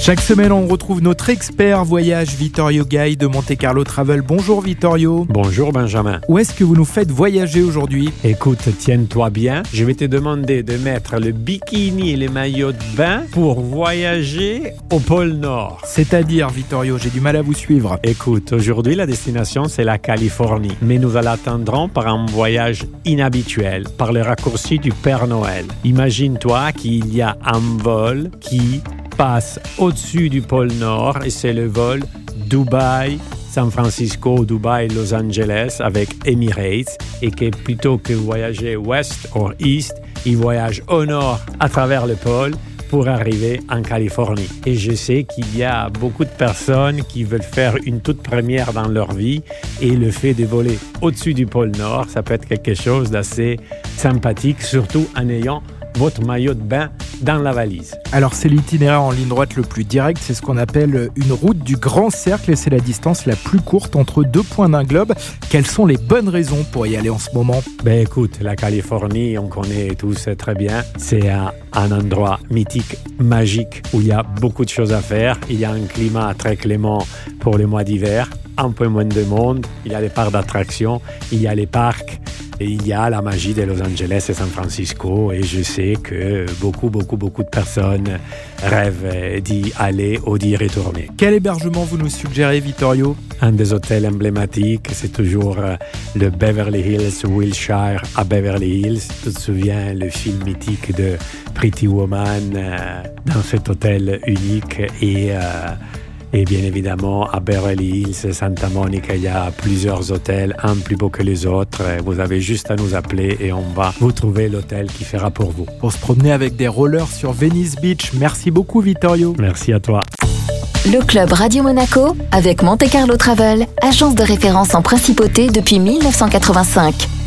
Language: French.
Chaque semaine, on retrouve notre expert voyage Vittorio Gay de Monte Carlo Travel. Bonjour Vittorio. Bonjour Benjamin. Où est-ce que vous nous faites voyager aujourd'hui? Écoute, tiens-toi bien. Je vais te demander de mettre le bikini et les maillots de bain pour voyager au pôle Nord. C'est-à-dire, Vittorio, j'ai du mal à vous suivre. Écoute, aujourd'hui la destination c'est la Californie, mais nous l'attendrons par un voyage inhabituel, par le raccourci du Père Noël. Imagine-toi qu'il y a un vol qui passe au-dessus du pôle Nord et c'est le vol Dubaï, San Francisco, Dubaï, Los Angeles avec Emirates et que plutôt que voyager ouest ou east, il voyage au nord à travers le pôle pour arriver en Californie. Et je sais qu'il y a beaucoup de personnes qui veulent faire une toute première dans leur vie et le fait de voler au-dessus du pôle Nord, ça peut être quelque chose d'assez sympathique, surtout en ayant votre maillot de bain dans la valise. Alors c'est l'itinéraire en ligne droite le plus direct, c'est ce qu'on appelle une route du grand cercle et c'est la distance la plus courte entre deux points d'un globe. Quelles sont les bonnes raisons pour y aller en ce moment? Ben écoute, la Californie, on connaît tous très bien, c'est un, un endroit mythique, magique, où il y a beaucoup de choses à faire. Il y a un climat très clément pour le mois d'hiver, un peu moins de monde, il y a des parcs d'attractions, il y a les parcs et il y a la magie de Los Angeles et San Francisco et je sais que beaucoup, beaucoup, beaucoup de personnes rêvent d'y aller ou d'y retourner. Quel hébergement vous nous suggérez, Vittorio? Un des hôtels emblématiques, c'est toujours euh, le Beverly Hills Wilshire à Beverly Hills. Tu te souviens le film mythique de Pretty Woman euh, dans cet hôtel unique et euh, et bien évidemment, à Beverly Hills, Santa Monica, il y a plusieurs hôtels, un plus beau que les autres. Vous avez juste à nous appeler et on va vous trouver l'hôtel qui fera pour vous. Pour se promener avec des rollers sur Venice Beach. Merci beaucoup, Vittorio. Merci à toi. Le club Radio Monaco avec Monte Carlo Travel, agence de référence en principauté depuis 1985.